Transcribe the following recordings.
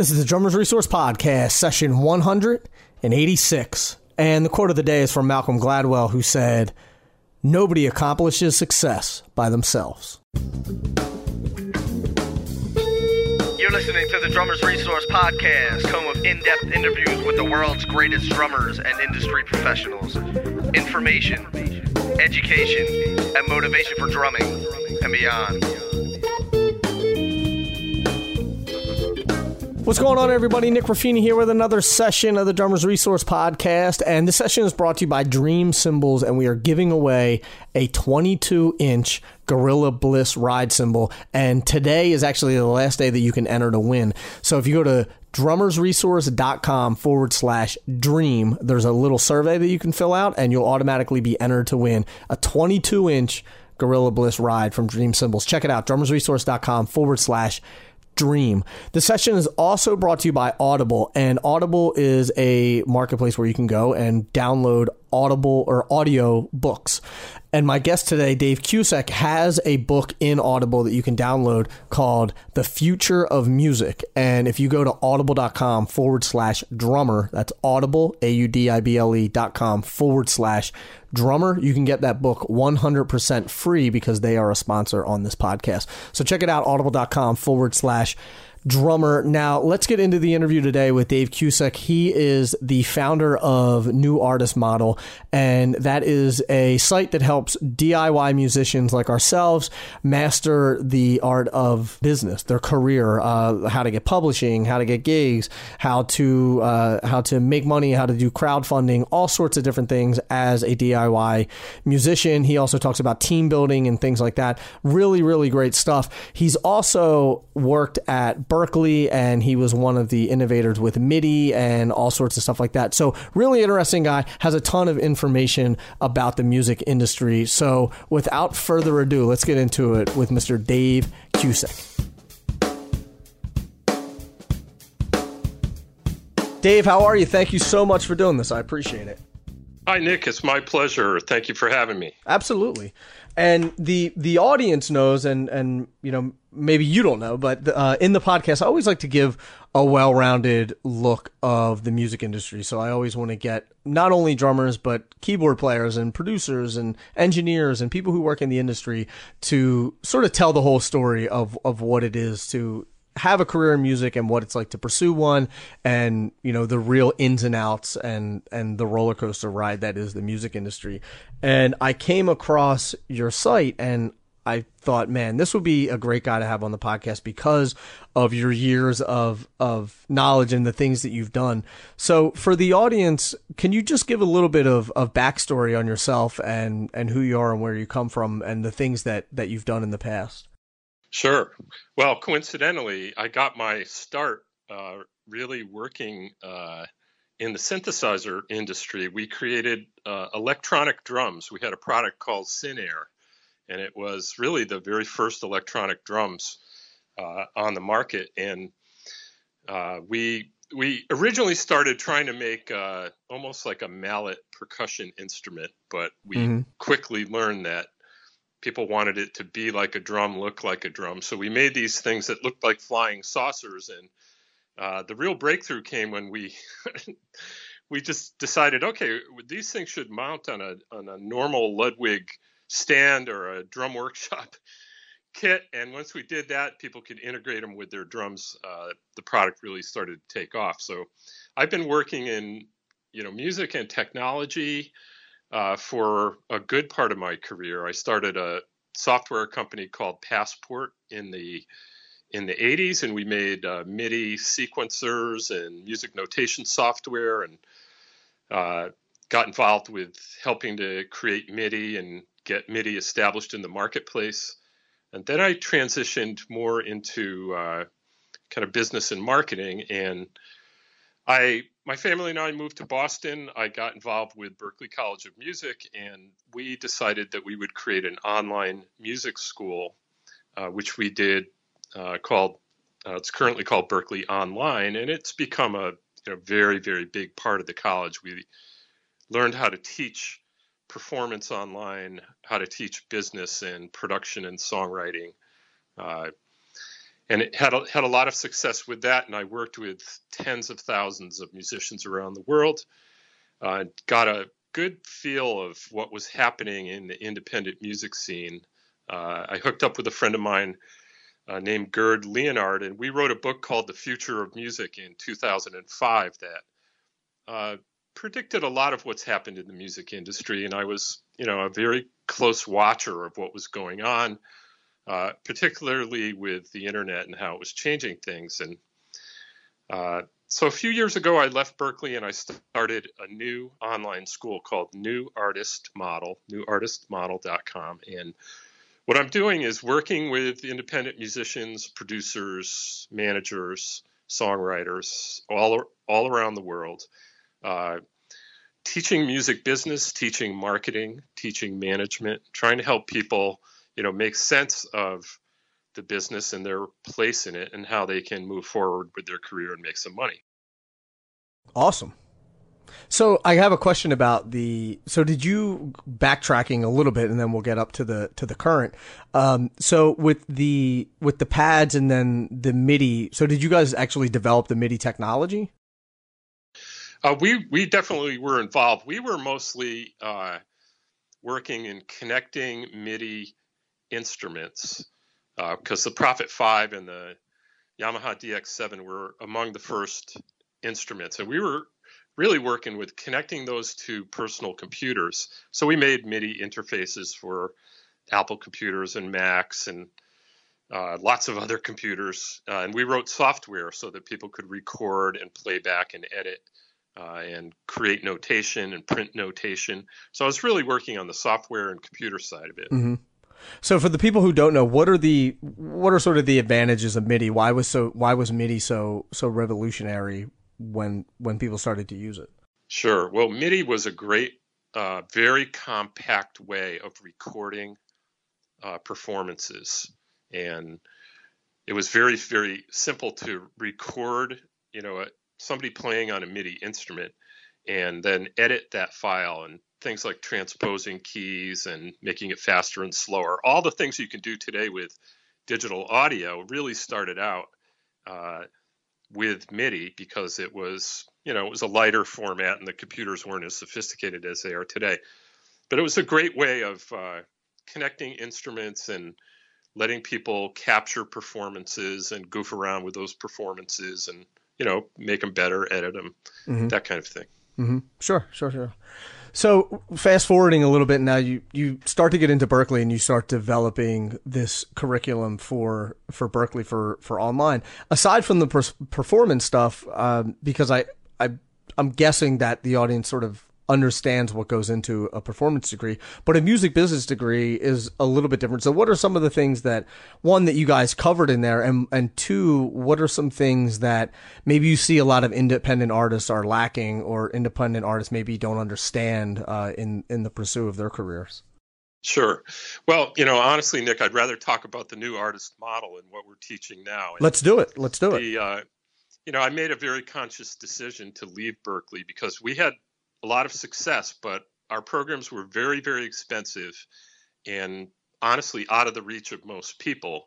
This is the Drummers Resource Podcast, session 186. And the quote of the day is from Malcolm Gladwell, who said, Nobody accomplishes success by themselves. You're listening to the Drummers Resource Podcast, home of in depth interviews with the world's greatest drummers and industry professionals. Information, education, and motivation for drumming and beyond. What's going on, everybody? Nick Ruffini here with another session of the Drummers Resource Podcast. And this session is brought to you by Dream Cymbals, and we are giving away a 22 inch Gorilla Bliss ride cymbal. And today is actually the last day that you can enter to win. So if you go to drummersresource.com forward slash dream, there's a little survey that you can fill out, and you'll automatically be entered to win a 22 inch Gorilla Bliss ride from Dream Cymbals. Check it out, drummersresource.com forward slash dream. The session is also brought to you by Audible, and Audible is a marketplace where you can go and download Audible or audio books. And my guest today, Dave Kusek, has a book in Audible that you can download called The Future of Music. And if you go to audible.com forward slash drummer, that's audible, A U D I B L E dot com forward slash drummer, you can get that book 100% free because they are a sponsor on this podcast. So check it out, audible.com forward slash drummer. Now, let's get into the interview today with Dave Kusek. He is the founder of New Artist Model, and that is a site that helps DIY musicians like ourselves master the art of business, their career, uh, how to get publishing, how to get gigs, how to uh, how to make money, how to do crowdfunding, all sorts of different things as a DIY musician. He also talks about team building and things like that. Really, really great stuff. He's also worked at Berklee, and he was one of the innovators with MIDI and all sorts of stuff like that. So, really interesting guy, has a ton of information about the music industry. So, without further ado, let's get into it with Mr. Dave Kusek. Dave, how are you? Thank you so much for doing this. I appreciate it. Hi, Nick. It's my pleasure. Thank you for having me. Absolutely. And the the audience knows, and and you know maybe you don't know, but uh, in the podcast, I always like to give a well rounded look of the music industry. So I always want to get not only drummers but keyboard players and producers and engineers and people who work in the industry to sort of tell the whole story of of what it is to have a career in music and what it's like to pursue one and you know the real ins and outs and and the roller coaster ride that is the music industry. And i came across your site and i thought man this would be a great guy to have on the podcast because of your years of of knowledge and the things that you've done. So for the audience can you just give a little bit of of backstory on yourself and and who you are and where you come from and the things that that you've done in the past Sure. Well, coincidentally, I got my start uh, really working uh, in the synthesizer industry. We created uh, electronic drums. We had a product called Synare, and it was really the very first electronic drums uh, on the market. And uh, we we originally started trying to make uh, almost like a mallet percussion instrument, but we mm-hmm. quickly learned that people wanted it to be like a drum, look like a drum. So we made these things that looked like flying saucers. And uh, the real breakthrough came when we we just decided, okay, these things should mount on a on a normal Ludwig stand or a drum workshop kit. And once we did that, people could integrate them with their drums. Uh, the product really started to take off. So I've been working in you know music and technology uh, for a good part of my career. I started a software company called Passport in the in the 80s, and we made uh, MIDI sequencers and music notation software, and uh, got involved with helping to create MIDI and get MIDI established in the marketplace. And then I transitioned more into uh, kind of business and marketing, and I my family and I moved to Boston. I got involved with Berklee College of Music, and we decided that we would create an online music school, uh, which we did uh, called. Uh, it's currently called Berklee Online, and it's become a you know, very very big part of the college. We learned how to teach performance online, how to teach business and production and songwriting. And it had a, had a lot of success with that. And I worked with tens of thousands of musicians around the world. Uh, got a good feel of what was happening in the independent music scene. Uh, I hooked up with a friend of mine uh, named Gerd Leonhard, and we wrote a book called The Future of Music in 2005 that uh, predicted a lot of what's happened in the music industry. And I was, you know, a very close watcher of what was going on, uh, particularly with the internet and how it was changing things. And uh, so a few years ago, I left Berklee and I started a new online school called New Artist Model, newartistmodel.com. And what I'm doing is working with independent musicians, producers, managers, songwriters all, all around the world, uh, teaching music business, teaching marketing, teaching management, trying to help people, you know, make sense of the business and their place in it and how they can move forward with their career and make some money. Awesome. So I have a question about the. So did you backtracking a little bit, and then we'll get up to the to the current. Um, so with the with the pads and then the MIDI. So did you guys actually develop the MIDI technology? Uh, we we definitely were involved. We were mostly uh, working in connecting MIDI instruments because uh, the Prophet Five and the Yamaha DX7 were among the first instruments, and we were really working with connecting those to personal computers. So we made MIDI interfaces for Apple computers and Macs and uh, lots of other computers. Uh, and we wrote software so that people could record and play back and edit uh, and create notation and print notation. So I was really working on the software and computer side of it. Mm-hmm. So for the people who don't know, what are the what are sort of the advantages of MIDI? Why was so why was MIDI so so revolutionary when when people started to use it? Sure. Well, MIDI was a great, uh, very compact way of recording uh, performances, and it was very very simple to record. You know, somebody playing on a MIDI instrument, and then edit that file and things like transposing keys and making it faster and slower. All the things you can do today with digital audio really started out uh, with MIDI because it was, you know, it was a lighter format and the computers weren't as sophisticated as they are today. But it was a great way of uh, connecting instruments and letting people capture performances and goof around with those performances and, you know, make them better, edit them, mm-hmm. that kind of thing. Mm-hmm. Sure, sure, sure. So fast forwarding a little bit now, you you start to get into Berklee and you start developing this curriculum for for Berklee for for online. Aside from the per- performance stuff, um, because I I I'm guessing that the audience sort of understands what goes into a performance degree, but a music business degree is a little bit different. So what are some of the things that one that you guys covered in there and and two, what are some things that maybe you see a lot of independent artists are lacking or independent artists maybe don't understand uh, in in the pursuit of their careers? Sure. Well, you know, honestly, Nick, I'd rather talk about the new artist model and what we're teaching now. Let's do it. Let's do the, it. Uh, you know, I made a very conscious decision to leave Berklee because we had a lot of success, but our programs were very, very expensive and honestly out of the reach of most people.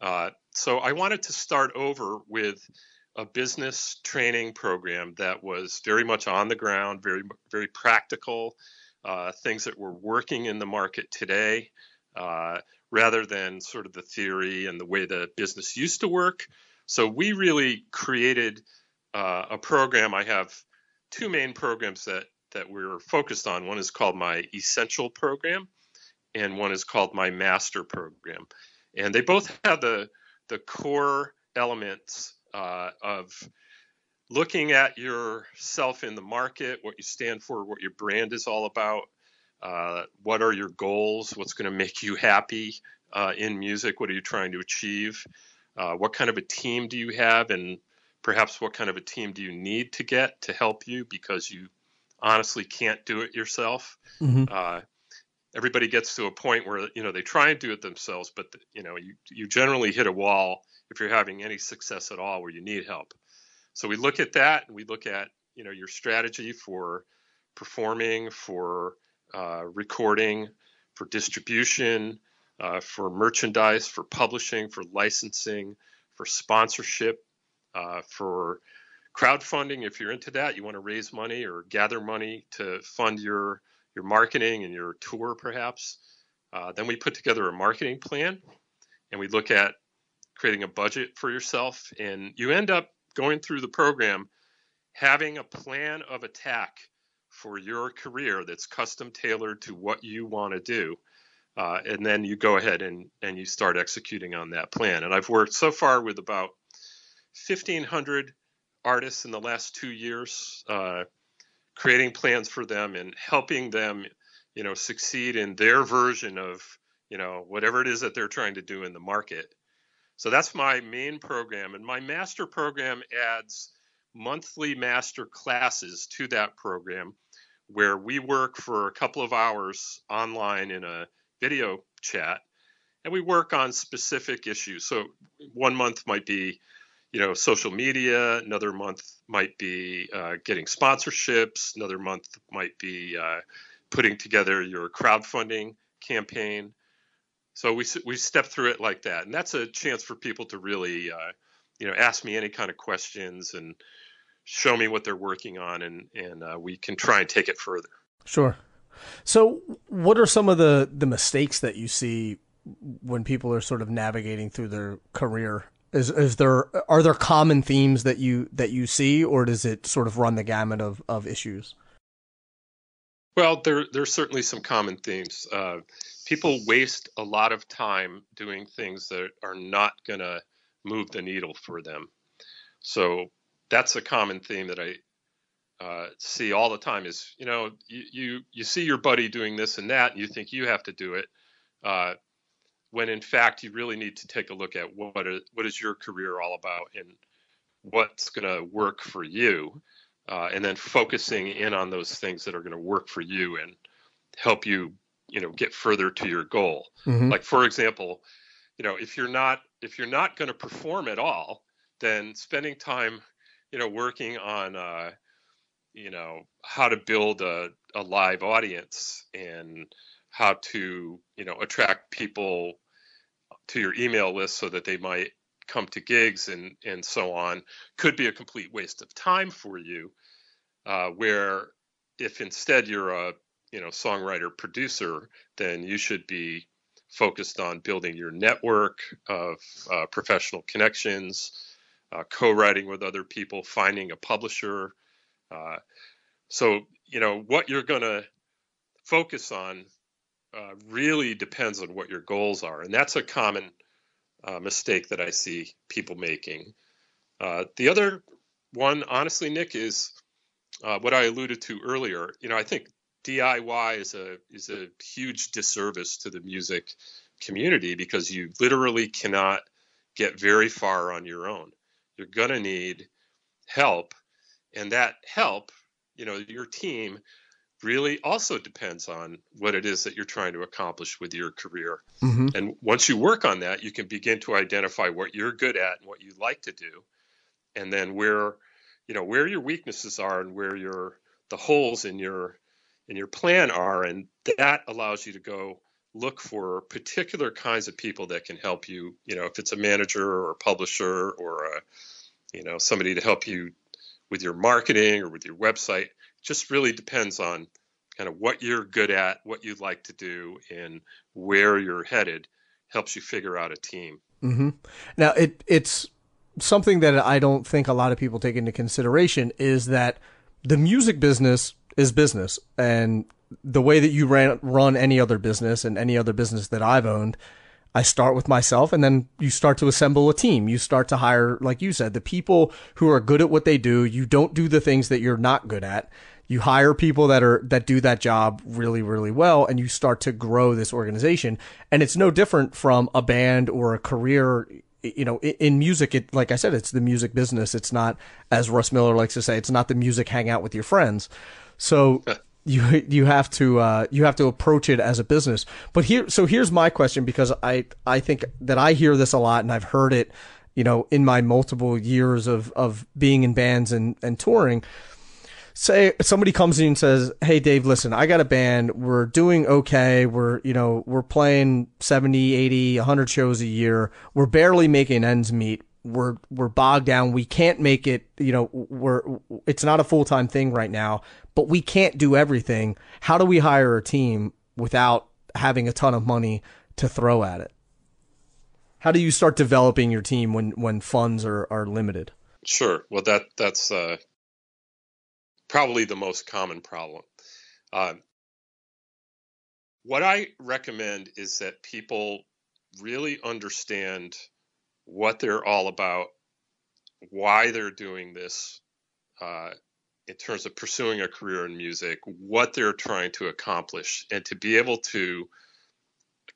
Uh, so I wanted to start over with a business training program that was very much on the ground, very, very practical, uh, things that were working in the market today, uh, rather than sort of the theory and the way the business used to work. So we really created uh, a program. I have two main programs that that we're focused on. One is called my Essential program, and one is called my Master program, and they both have the the core elements uh, of looking at yourself in the market, what you stand for, what your brand is all about, uh, what are your goals, what's going to make you happy uh, in music, what are you trying to achieve, uh, what kind of a team do you have, and perhaps what kind of a team do you need to get to help you because you honestly can't do it yourself. Mm-hmm. Uh, everybody gets to a point where you know they try and do it themselves, but the, you know you you generally hit a wall if you're having any success at all where you need help. So we look at that and we look at you know your strategy for performing, for uh, recording, for distribution, uh, for merchandise, for publishing, for licensing, for sponsorship, uh, for crowdfunding. If you're into that, you want to raise money or gather money to fund your your marketing and your tour, perhaps. Uh, then we put together a marketing plan, and we look at creating a budget for yourself, and you end up going through the program having a plan of attack for your career that's custom tailored to what you want to do. Uh, and then you go ahead and, and you start executing on that plan. And I've worked so far with about 1,500 artists in the last two years, uh, creating plans for them and helping them, you know, succeed in their version of, you know, whatever it is that they're trying to do in the market. So that's my main program. And my master program adds monthly master classes to that program where we work for a couple of hours online in a video chat and we work on specific issues. So one month might be, you know, social media. Another month might be uh, getting sponsorships. Another month might be uh, putting together your crowdfunding campaign. So we we step through it like that, and that's a chance for people to really, uh, you know, ask me any kind of questions and show me what they're working on, and and uh, we can try and take it further. Sure. So, what are some of the the mistakes that you see when people are sort of navigating through their career? Is is there are there common themes that you that you see, or does it sort of run the gamut of of issues? Well, there there's certainly some common themes. Uh, people waste a lot of time doing things that are not going to move the needle for them. So that's a common theme that I uh, see all the time. Is you know you, you you see your buddy doing this and that, and you think you have to do it, uh, when in fact you really need to take a look at what is, what is your career all about and what's going to work for you, uh, and then focusing in on those things that are going to work for you and help you you know get further to your goal mm-hmm. like for example you know if you're not if you're not going to perform at all then spending time you know working on uh you know how to build a, a live audience and how to you know attract people to your email list so that they might come to gigs and and so on could be a complete waste of time for you uh, where if instead you're a you know songwriter producer then you should be focused on building your network of uh, professional connections uh, co-writing with other people finding a publisher uh, so you know what you're going to focus on uh, really depends on what your goals are. And that's a common uh, mistake that i see people making. The other one honestly nick is what i alluded to earlier. You know i think DIY is a is a huge disservice to the music community because you literally cannot get very far on your own. You're to need help and that help, you know, your team really also depends on what it is that you're trying to accomplish with your career. Mm-hmm. And once you work on that, you can begin to identify what you're good at and what you like to do and then where you know where your weaknesses are and where your the holes in your in your plan are and that allows you to go look for particular kinds of people that can help you you know if it's a manager or a publisher or a you know somebody to help you with your marketing or with your website it just really depends on kind of what you're good at what you'd like to do and where you're headed helps you figure out a team mm-hmm. now it it's something that i don't think a lot of people take into consideration is that the music business is business, and the way that you ran, run any other business and any other business that I've owned, I start with myself and then you start to assemble a team. You start to hire, like you said, the people who are good at what they do. You don't do the things that you're not good at. You hire people that are, that do that job really, really well. And you start to grow this organization. And it's no different from a band or a career. You know, in music, it, like I said, it's the music business. It's not, as Russ Miller likes to say, it's not the music hang out with your friends. So you you have to uh, you have to approach it as a business. But here, so here's my question because I I think that I hear this a lot and I've heard it, you know, in my multiple years of of being in bands and and touring. Say somebody comes in and says, "Hey Dave, listen, I got a band. We're doing okay. We're, you know, we're playing 70, 80, 100 shows a year. We're barely making ends meet we're we're bogged down. We can't make it. You know, we're it's not a full time thing right now, but we can't do everything. How do we hire a team without having a ton of money to throw at it? How do you start developing your team when when funds are are limited? Sure. Well, that that's uh, probably the most common problem. Uh, what I recommend is that people really understand what they're all about, why they're doing this uh, in terms of pursuing a career in music, what they're trying to accomplish, and to be able to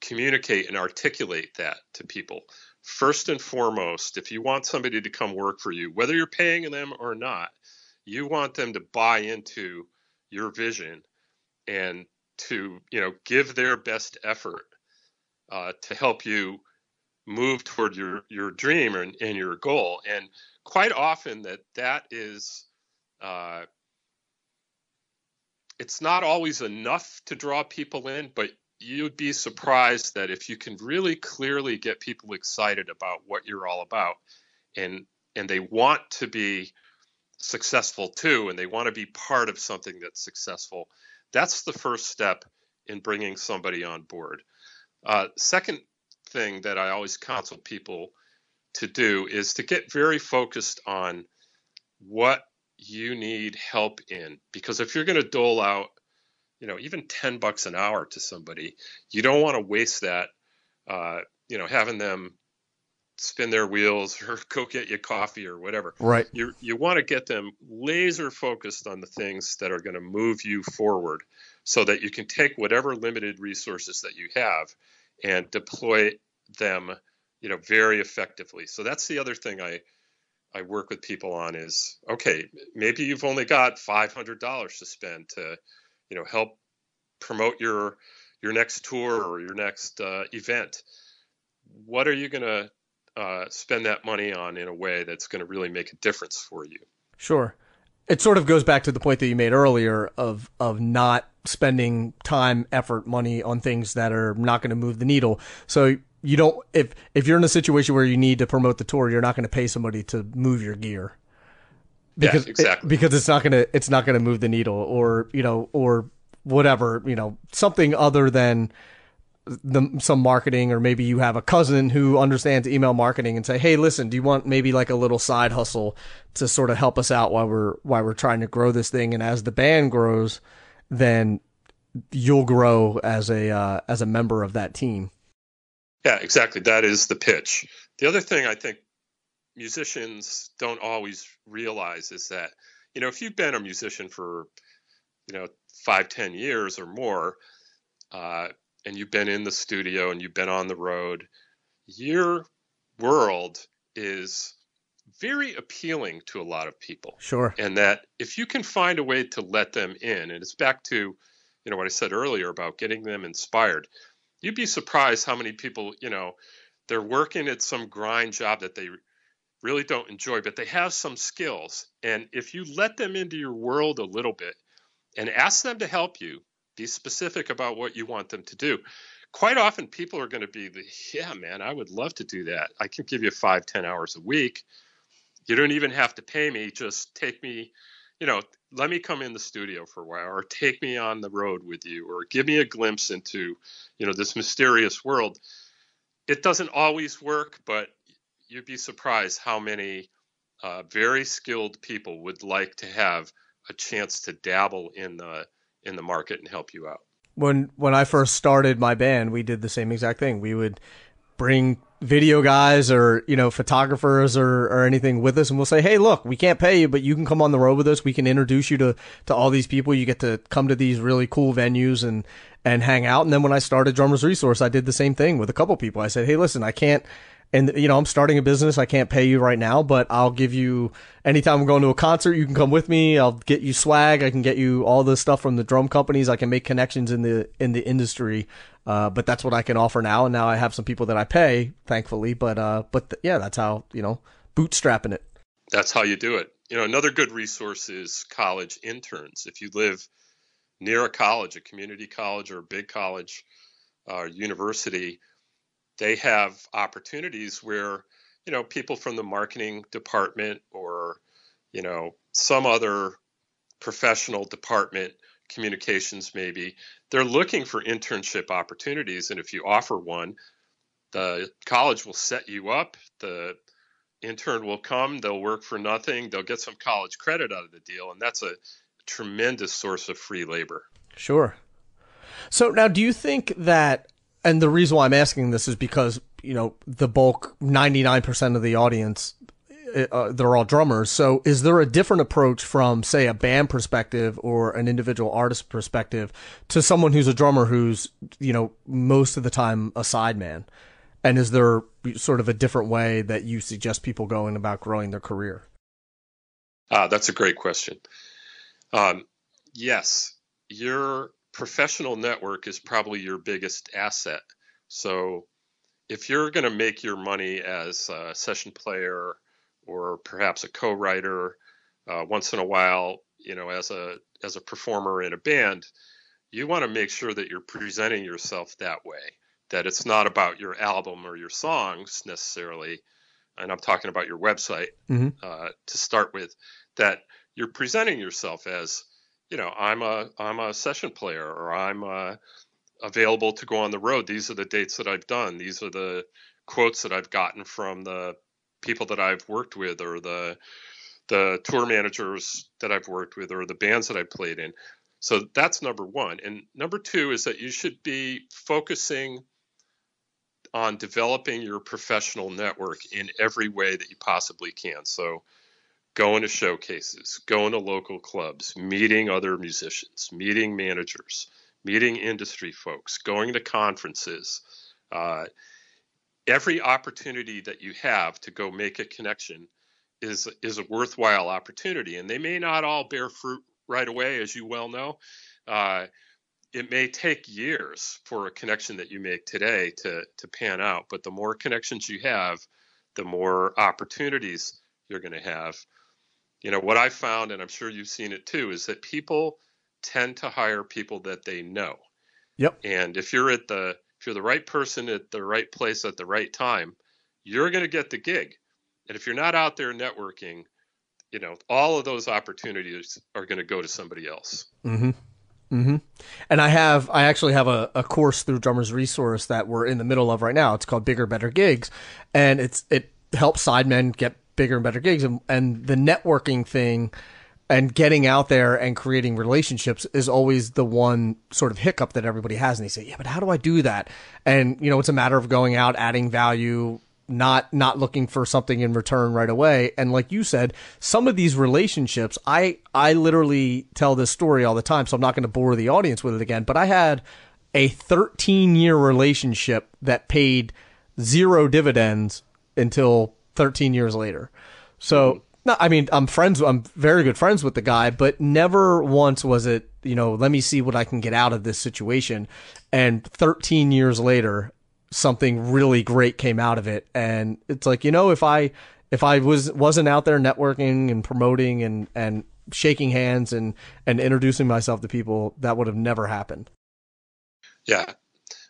communicate and articulate that to people. First and foremost, if you want somebody to come work for you, whether you're paying them or not, you want them to buy into your vision and to you know give their best effort uh, to help you move toward your your dream and, and your goal. And quite often that that is uh, it's not always enough to draw people in but you'd be surprised that if you can really clearly get people excited about what you're all about and and they want to be successful too and they want to be part of something that's successful that's the first step in bringing somebody on board. Uh, second thing that i always counsel people to do is to get very focused on what you need help in because if you're going to dole out you know even 10 bucks an hour to somebody you don't want to waste that uh, you know having them spin their wheels or go get you coffee or whatever. Right. You you want to get them laser focused on the things that are going to move you forward so that you can take whatever limited resources that you have and deploy them you know very effectively. So that's the other thing i i work with people on is okay maybe you've only got $500 to spend to you know help promote your your next tour or your next uh, event. What are you going to uh, spend that money on in a way that's going to really make a difference for you. Sure. It sort of goes back to the point that you made earlier of of not spending time effort money on things that are not going to move the needle. So you don't if if you're in a situation where you need to promote the tour you're not going to pay somebody to move your gear. Because yeah, exactly. it, because it's not gonna it's not gonna move the needle or you know or whatever you know something other than the, some marketing or maybe you have a cousin who understands email marketing and say hey listen do you want maybe like a little side hustle to sort of help us out while we're while we're trying to grow this thing? And as the band grows then you'll grow as a uh, as a member of that team. Yeah exactly. That is the pitch. The other thing i think musicians don't always realize is that you know if you've been a musician for you know five ten years or more uh, and you've been in the studio and you've been on the road your world is very appealing to a lot of people sure and that if you can find a way to let them in and it's back to you know what i said earlier about getting them inspired you'd be surprised how many people you know they're working at some grind job that they really don't enjoy, but they have some skills. And if you let them into your world a little bit and ask them to help you, be specific about what you want them to do. Quite often, people are going to be, yeah, man, I would love to do that. I can give you five, ten hours a week. You don't even have to pay me. Just take me, you know, let me come in the studio for a while, or take me on the road with you, or give me a glimpse into, you know, this mysterious world. It doesn't always work, but you'd be surprised how many uh, very skilled people would like to have a chance to dabble in the in the market and help you out. When when I first started my band, we did the same exact thing. We would bring video guys or you know photographers or, or anything with us and we'll say hey look we can't pay you but you can come on the road with us we can introduce you to to all these people you get to come to these really cool venues and and hang out and then when i started drummers resource i did the same thing with a couple people i said hey listen i can't and you know i'm starting a business. I can't pay you right now but i'll give you anytime i'm going to a concert you can come with me. I'll get you swag. I can get you all the stuff from the drum companies. I can make connections in the in the industry. Uh, but that's what i can offer now. And now i have some people that i pay thankfully. But uh but th- yeah that's how you know bootstrapping it. That's how you do it. You know another good resource is college interns. If you live near a college a community college or a big college or uh, university they have opportunities where you know, people from the marketing department or, you know, some other professional department, communications maybe, they're looking for internship opportunities. And if you offer one, the college will set you up. The intern will come, they'll work for nothing, they'll get some college credit out of the deal. And that's a tremendous source of free labor. Sure. So now, do you think that, and the reason why I'm asking this is because, you know, the bulk, 99% of the audience uh, they're all drummers. So is there a different approach from say a band perspective or an individual artist perspective to someone who's a drummer who's, you know, most of the time a sideman? And is there sort of a different way that you suggest people going about growing their career? Ah, that's a great question. Um, yes, your professional network is probably your biggest asset. So if you're going to make your money as a session player or perhaps a co-writer uh, once in a while, you know, as a as a performer in a band, you want to make sure that you're presenting yourself that way. That it's not about your album or your songs necessarily, and I'm talking about your website mm-hmm. uh, to start with. That you're presenting yourself as, you know, I'm a I'm a session player or I'm uh, available to go on the road. These are the dates that I've done. These are the quotes that I've gotten from the people that I've worked with or the the tour managers that I've worked with or the bands that I've played in. So that's number one. And number two is that you should be focusing on developing your professional network in every way that you possibly can. So going to showcases, going to local clubs, meeting other musicians, meeting managers, meeting industry folks, going to conferences, uh, every opportunity that you have to go make a connection is is a worthwhile opportunity, and they may not all bear fruit right away, as you well know. Uh, it may take years for a connection that you make today to to pan out, but the more connections you have, the more opportunities you're going to have. You know what I found, and I'm sure you've seen it too, is that people tend to hire people that they know. Yep. And if you're at the if you're the right person at the right place at the right time, you're going to get the gig. And if you're not out there networking, you know, all of those opportunities are going to go to somebody else. Mm-hmm. Mm-hmm. And I have, I actually have a, a course through Drummers Resource that we're in the middle of right now. It's called Bigger, Better Gigs, and it's it helps sidemen get bigger and better gigs. And, and the networking thing and getting out there and creating relationships is always the one sort of hiccup that everybody has and they say yeah but how do i do that and you know it's a matter of going out adding value not not looking for something in return right away and like you said some of these relationships i i literally tell this story all the time so i'm not going to bore the audience with it again but i had a 13 year relationship that paid zero dividends until 13 years later so hmm. no, I mean, I'm friends. I'm very good friends with the guy, but never once was it, you know, let me see what I can get out of this situation. And 13 years later, something really great came out of it. And it's like, you know, if I, if I was, wasn't out there networking and promoting and, and shaking hands and, and introducing myself to people, that would have never happened. Yeah,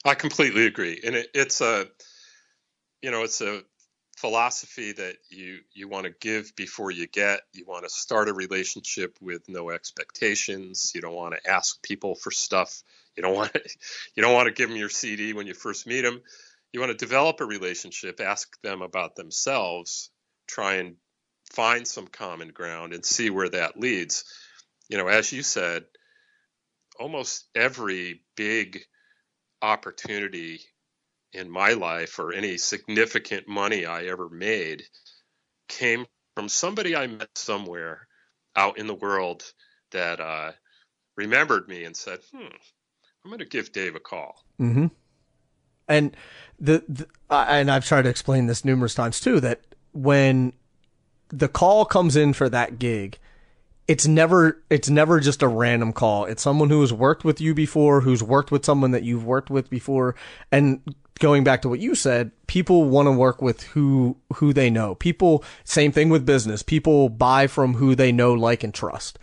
I completely agree. And it, it's a, you know, it's a philosophy that you you want to give before you get. You want to start a relationship with no expectations. You don't want to ask people for stuff. You don't want to you don't want to give them your cd when you first meet them you want to develop a relationship ask them about themselves try and find some common ground and see where that leads. You know as you said almost every big opportunity in my life or any significant money I ever made came from somebody I met somewhere out in the world that uh, remembered me and said, "Hmm, I'm going to give Dave a call." Mm-hmm. And the, the and I've tried to explain this numerous times too that when the call comes in for that gig, it's never it's never just a random call. It's someone who has worked with you before, who's worked with someone that you've worked with before, and going back to what you said, people want to work with who who they know. People same thing with business. People buy from who they know, like and trust.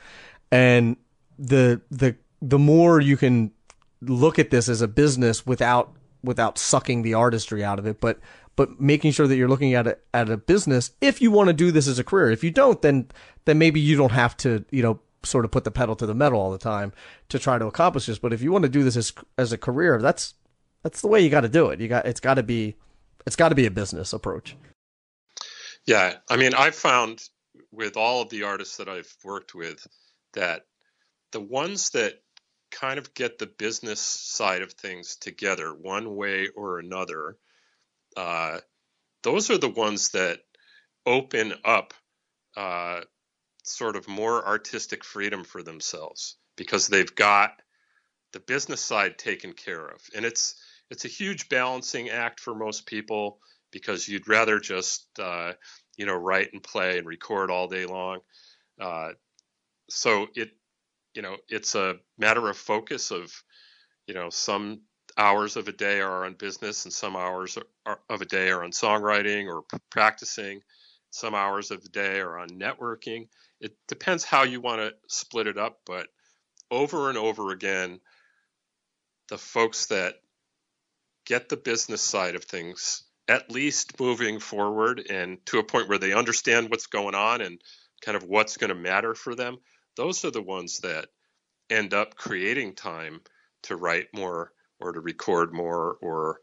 And the the the more you can look at this as a business without without sucking the artistry out of it, but but making sure that you're looking at it at a business if you want to do this as a career. If you don't, then then maybe you don't have to, you know, sort of put the pedal to the metal all the time to try to accomplish this. But if you want to do this as as a career, that's that's the way you got to do it. You got it's got to be it's got to be a business approach. Yeah, I mean, I've found with all of the artists that I've worked with that the ones that kind of get the business side of things together one way or another, uh, those are the ones that open up uh, sort of more artistic freedom for themselves because they've got the business side taken care of, and it's it's a huge balancing act for most people because you'd rather just uh, you know write and play and record all day long. Uh, so it you know it's a matter of focus of you know some hours of a day are on business and some hours are, of a day are on songwriting or practicing. Some hours of the day are on networking. It depends how you want to split it up but over and over again the folks that get the business side of things at least moving forward and to a point where they understand what's going on and kind of what's going to matter for them those are the ones that end up creating time to write more or to record more or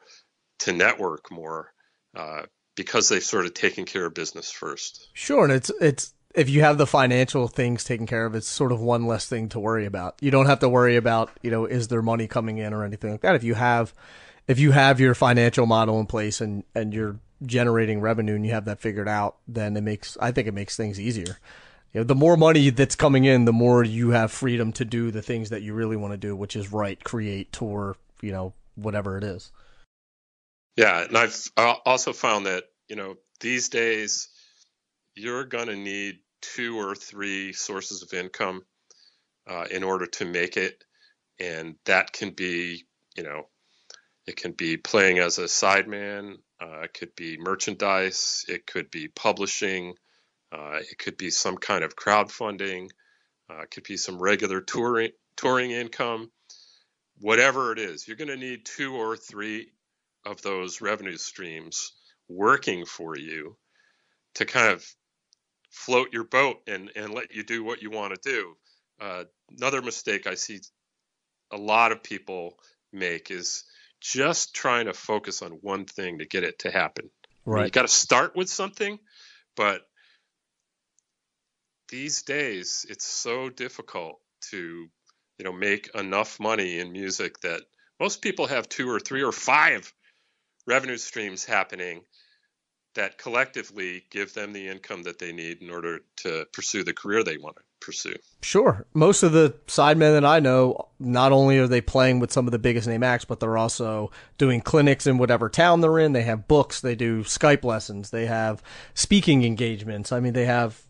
to network more uh, because they've sort of taken care of business first. Sure, and it's it's if you have the financial things taken care of, it's sort of one less thing to worry about. You don't have to worry about you know is there money coming in or anything like that. If you have if you have your financial model in place and and you're generating revenue and you have that figured out, then it makes I think it makes things easier you know, the more money that's coming in, the more you have freedom to do the things that you really want to do, which is write, create, tour, you know, whatever it is. Yeah, and I've also found that you know these days you're to need two or three sources of income uh, in order to make it, and that can be you know it can be playing as a sideman, uh, it could be merchandise, it could be publishing uh, it could be some kind of crowdfunding. Uh, it could be some regular touring touring income. Whatever it is, you're going to need two or three of those revenue streams working for you to kind of float your boat and, and let you do what you want to do. Uh, another mistake I see a lot of people make is just trying to focus on one thing to get it to happen. Right. I mean, you got to start with something, but these days it's so difficult to you know make enough money in music that most people have two or three or five revenue streams happening that collectively give them the income that they need in order to pursue the career they want to pursue. Sure. Most of the sidemen that I know, not only are they playing with some of the biggest name acts, but they're also doing clinics in whatever town they're in. They have books, they do Skype lessons, they have speaking engagements. I mean, they have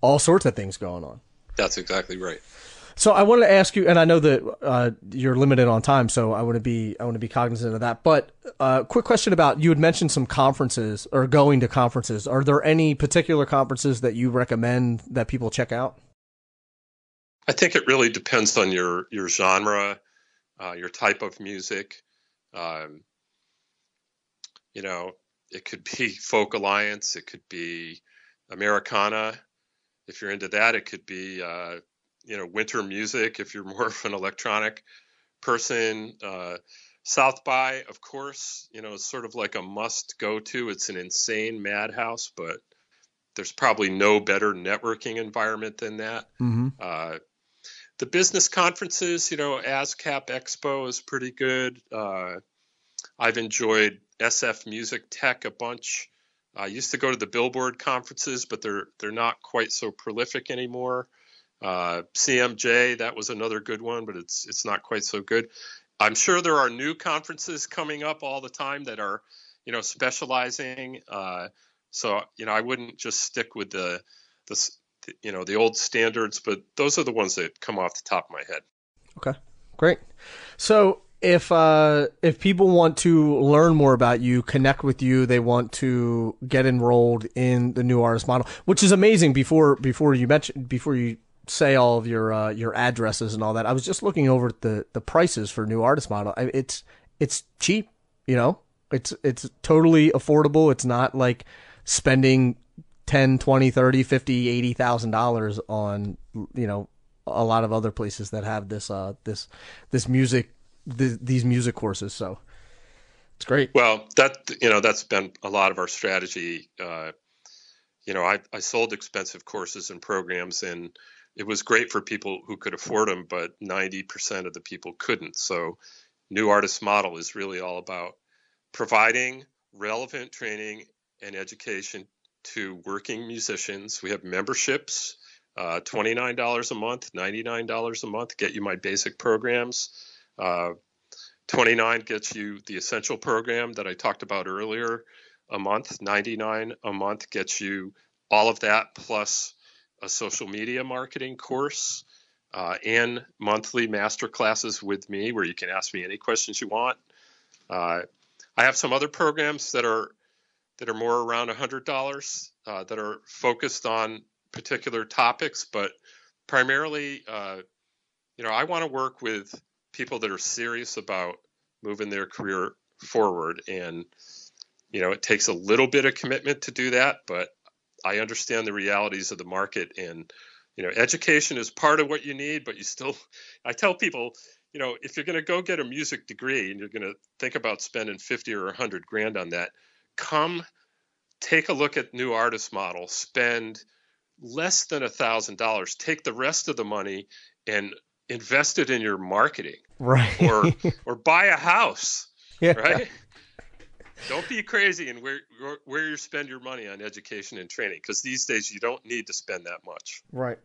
all sorts of things going on. That's exactly right. So I wanted to ask you, and I know that uh, you're limited on time, so I want to be I want to be cognizant of that. But uh, quick question about you had mentioned some conferences or going to conferences. Are there any particular conferences that you recommend that people check out? I think it really depends on your your genre, uh, your type of music. Um, you know, it could be Folk Alliance, it could be Americana, if you're into that, it could be uh, you know winter music. If you're more of an electronic person, uh, South by, of course, you know, is sort of like a must go to. It's an insane madhouse, but there's probably no better networking environment than that. Mm-hmm. Uh, the business conferences, you know, ASCAP Expo is pretty good. Uh, I've enjoyed SF Music Tech a bunch. I used to go to the Billboard conferences, but they're they're not quite so prolific anymore. Uh, CMJ, that was another good one, but it's it's not quite so good. I'm sure there are new conferences coming up all the time that are, you know, specializing. Uh, so you know, I wouldn't just stick with the the you know the old standards, but those are the ones that come off the top of my head. Okay, great. So if uh, if people want to learn more about you, connect with you, they want to get enrolled in the new artist model, which is amazing. Before before you mentioned before you say all of your uh, your addresses and all that, I was just looking over the the prices for new artist model. I, it's it's cheap, you know. It's it's totally affordable. It's not like spending 10, 20, 30, 50, 80,000 dollars on, you know, a lot of other places that have this uh this this music th- these music courses. So it's great. Well, that you know that's been a lot of our strategy. Uh, you know, I, I sold expensive courses and programs, and it was great for people who could afford them, but 90% of the people couldn't. So, New Artist Model is really all about providing relevant training and education to working musicians. We have memberships, uh, $29 a month, $99 a month, get you my basic programs. Uh, 29 gets you the essential program that I talked about earlier a month. 99 a month gets you all of that plus a social media marketing course uh, and monthly master classes with me where you can ask me any questions you want. Uh, I have some other programs that are that are more around $100 uh, that are focused on particular topics, but primarily, uh, you know, I want to work with people that are serious about moving their career forward. And, you know, it takes a little bit of commitment to do that, but I understand the realities of the market. And, you know, education is part of what you need, but you still, I tell people, you know, if you're going to go get a music degree and you're going to think about spending 50 or 100 grand on that, come take a look at new artist model, spend less than a thousand dollars, take the rest of the money and invest it in your marketing right or or buy a house yeah. right don't be crazy and where where you spend your money on education and training because these days you don't need to spend that much. Right.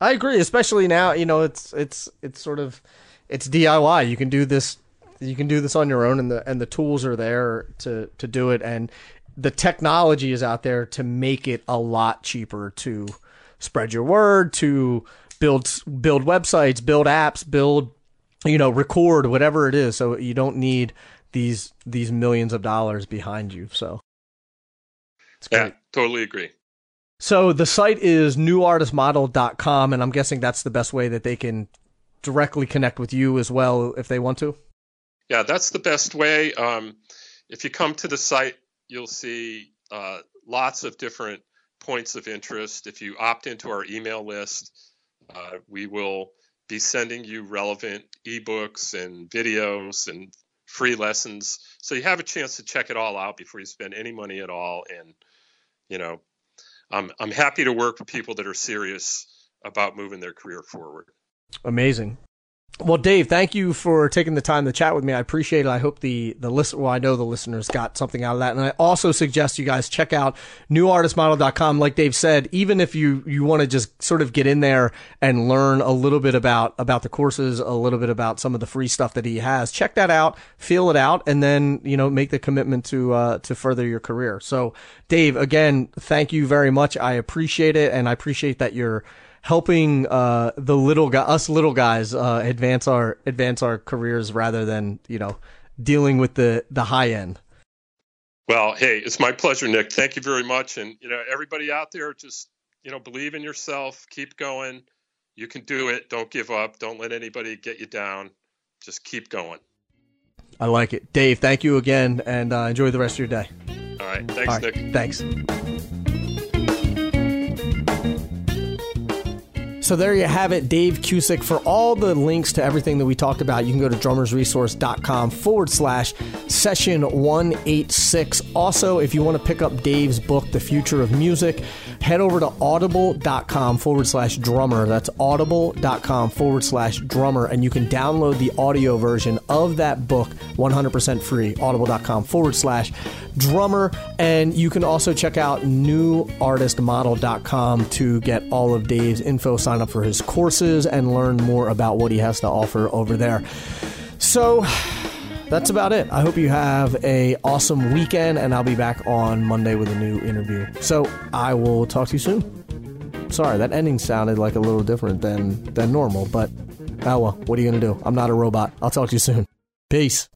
I agree especially now you know it's it's it's sort of it's diy you can do this you can do this on your own and the and the tools are there to to do it. And the technology is out there to make it a lot cheaper to spread your word to build build websites, build apps, build you know, record whatever it is. So you don't need these these millions of dollars behind you. So yeah, totally agree. So the site is newartistmodel.com and I'm guessing that's the best way that they can directly connect with you as well if they want to. Yeah, that's the best way. Um, if you come to the site, you'll see uh, lots of different points of interest. If you opt into our email list, uh, we will be sending you relevant ebooks and videos and free lessons. So you have a chance to check it all out before you spend any money at all. And, you know, I'm, I'm happy to work with people that are serious about moving their career forward. Amazing. Well, Dave, thank you for taking the time to chat with me. I appreciate it. I hope the the listen. Well, I know the listeners got something out of that, and I also suggest you guys check out newartistmodel.com. Like Dave said, even if you you want to just sort of get in there and learn a little bit about about the courses, a little bit about some of the free stuff that he has, check that out, feel it out, and then you know make the commitment to uh, to further your career. So, Dave, again, thank you very much. I appreciate it, and I appreciate that you're helping uh, the little guy, us little guys, uh, advance our advance our careers rather than you know dealing with the the high end. Well, hey, it's my pleasure, Nick. Thank you very much, and you know everybody out there, just you know believe in yourself, keep going. You can do it. Don't give up. Don't let anybody get you down. Just keep going. I like it, Dave. Thank you again, and uh, enjoy the rest of your day. All right, thanks, All right, Nick. Thanks. So there you have it, Dave Kusek. For all the links to everything that we talked about, you can go to drummersresource.com forward slash session 186. Also, if you want to pick up Dave's book, The Future of Music, head over to audible.com forward slash drummer. That's audible.com forward slash drummer, and you can download the audio version of that book 100% free. Audible.com forward slash drummer. And you can also check out newartistmodel.com to get all of Dave's info, sign up for his courses, and learn more about what he has to offer over there. So that's about it. I hope you have a awesome weekend, and I'll be back on Monday with a new interview. So I will talk to you soon. Sorry, that ending sounded like a little different than than normal, but oh well. What are you gonna do? I'm not a robot. I'll talk to you soon. Peace.